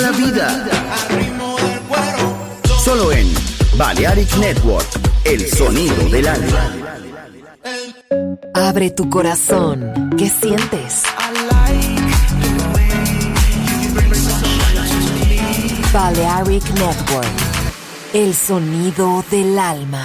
la vida. Solo en Balearic Network, el sonido del alma. Abre tu corazón. ¿Qué sientes? Balearic Network, el sonido del alma.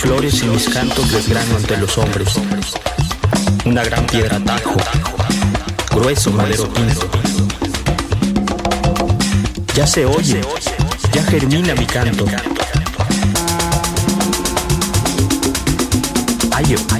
Flores y mis cantos desgrano ante los hombres. Una gran piedra tajo, grueso madero pinto. Ya se oye, ya germina mi canto. Ayo.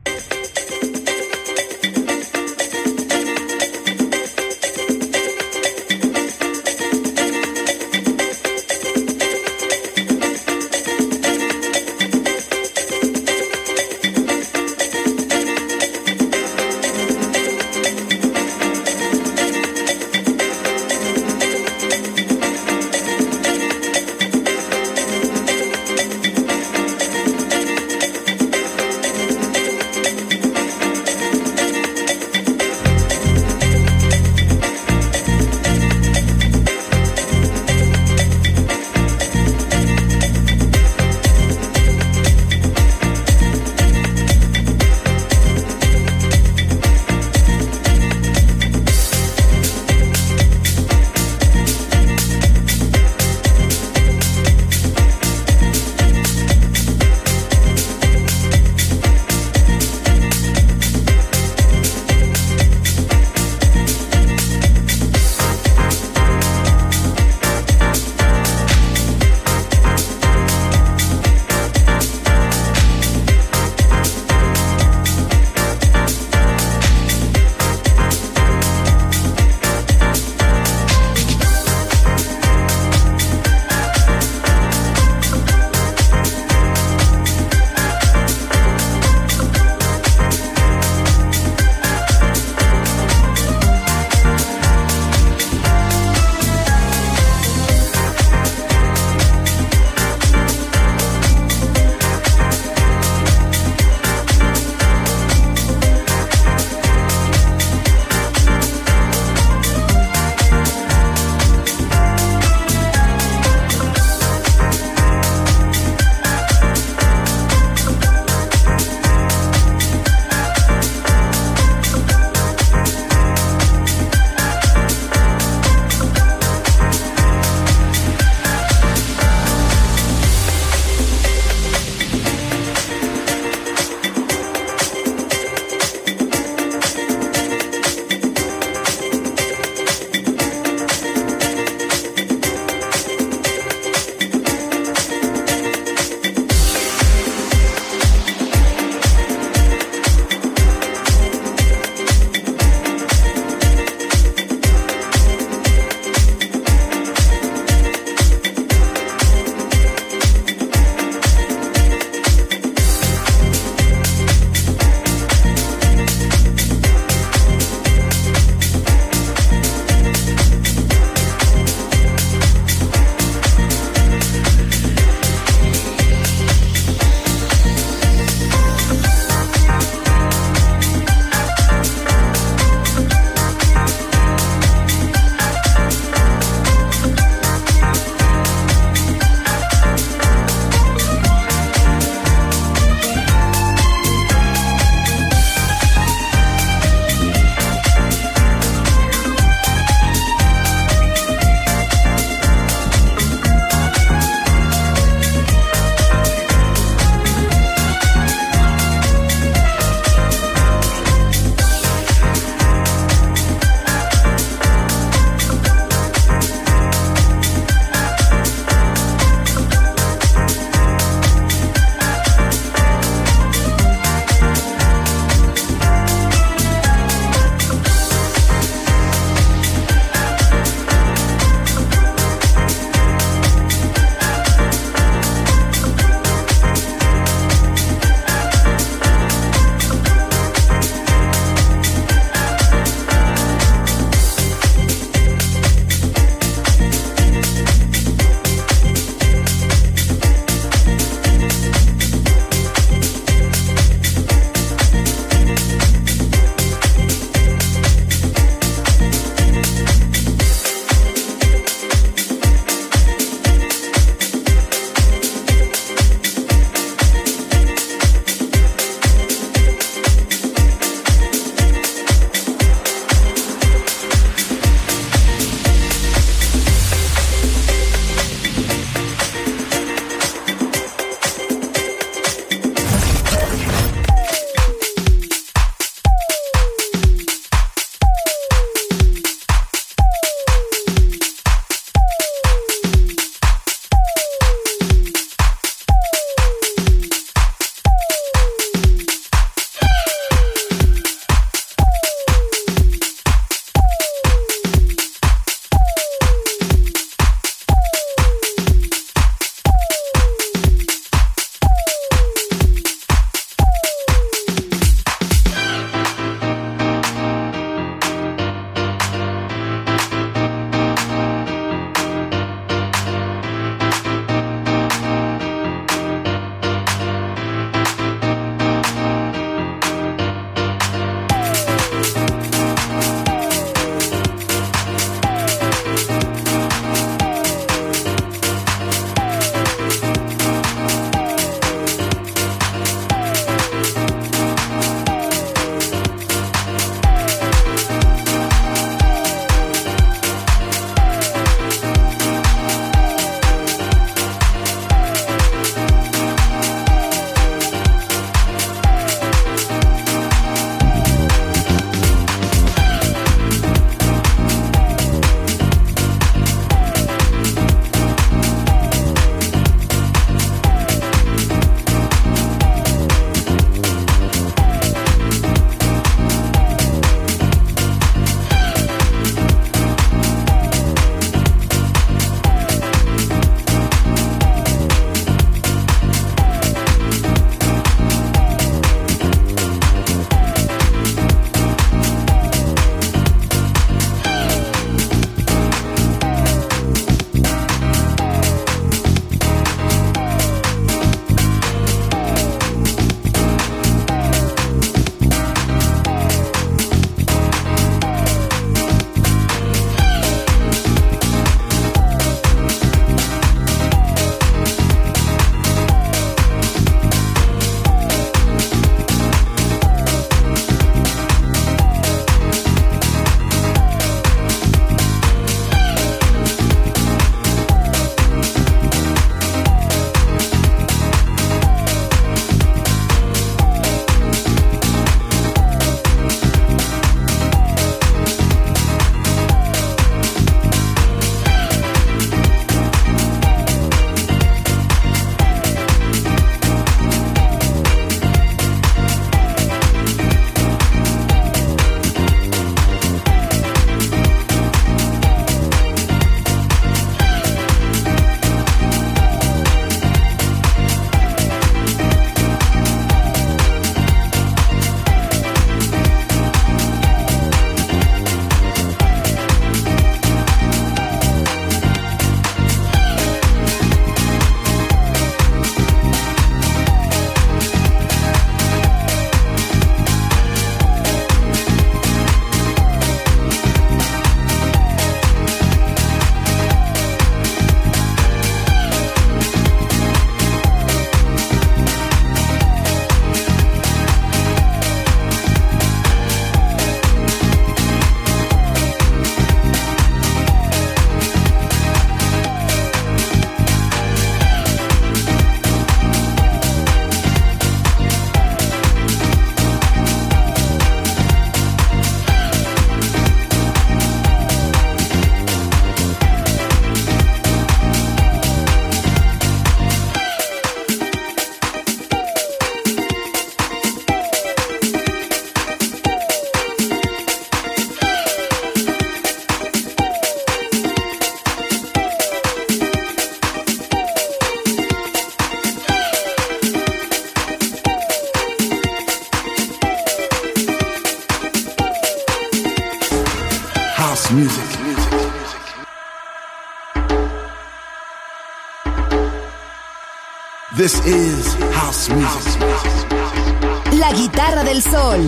Del sol.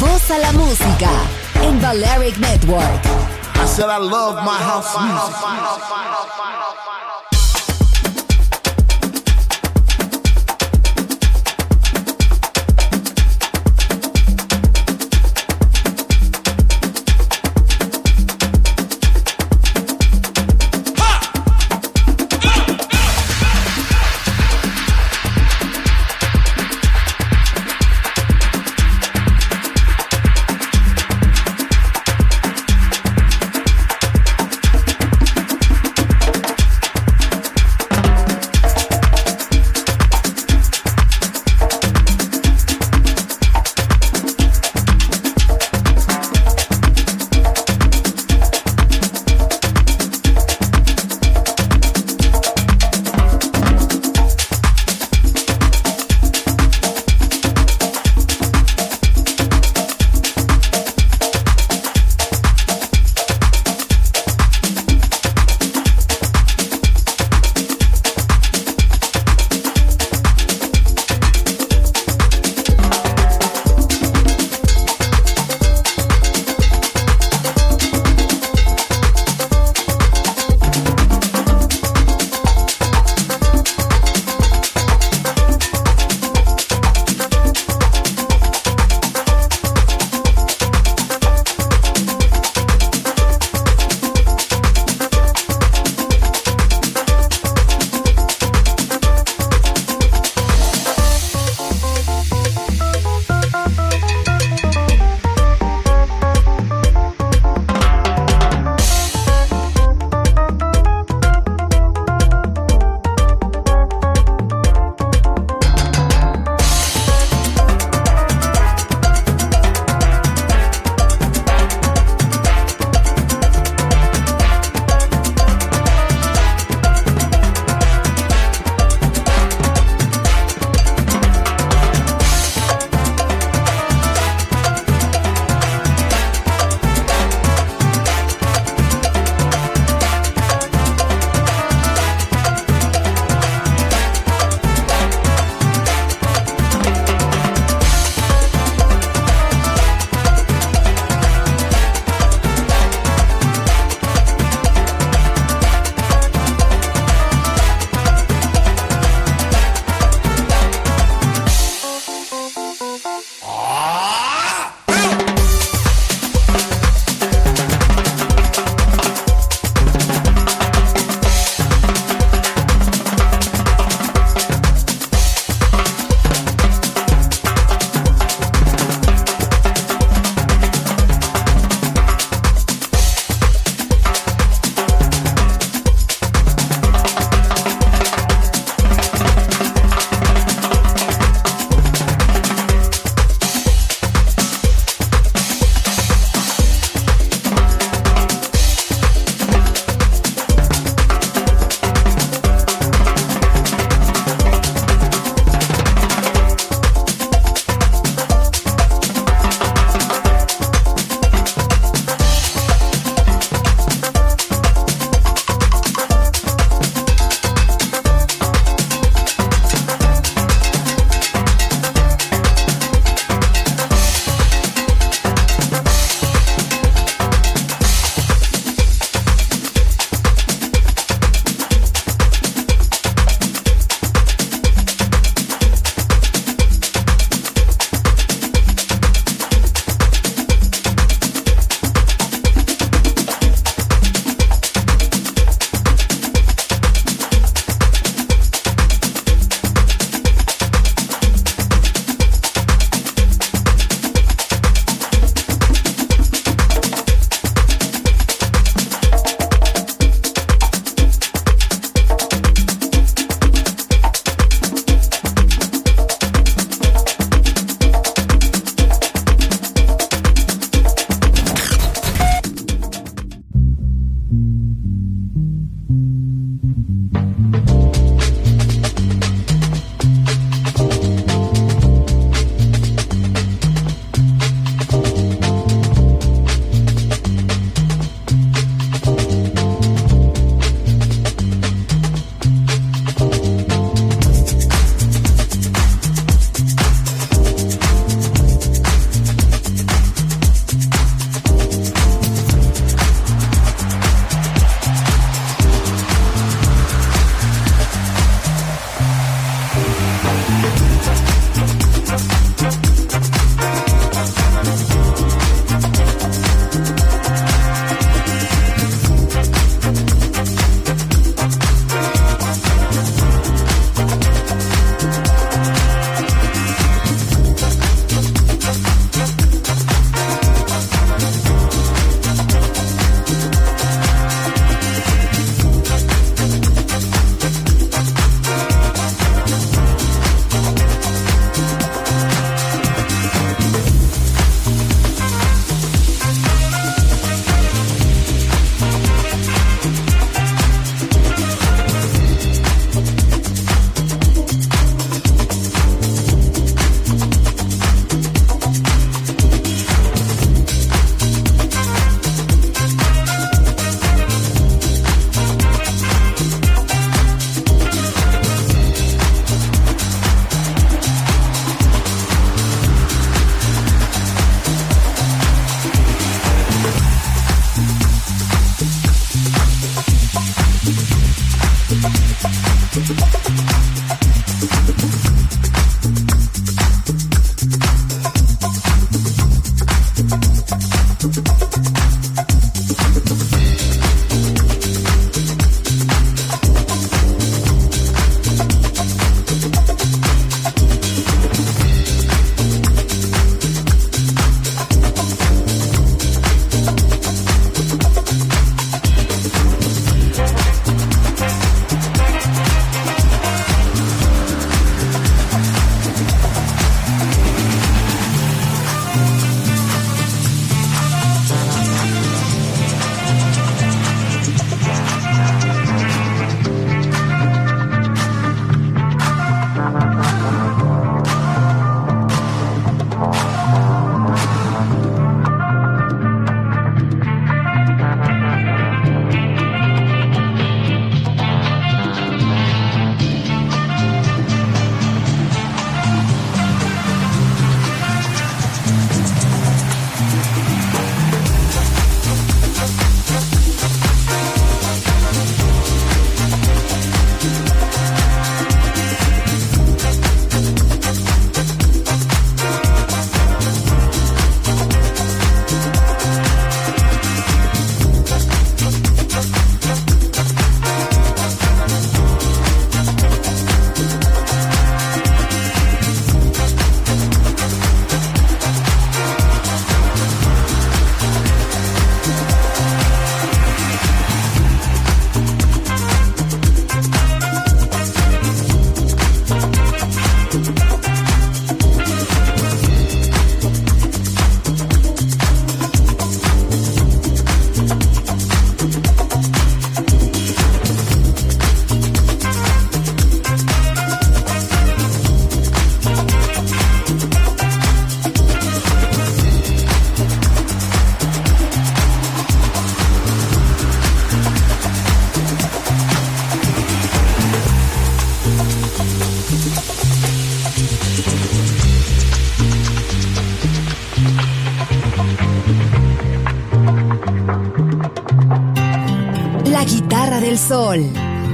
Voz a la música en Balearic Network. I said I love my house music.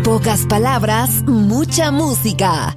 Pocas palabras, mucha música.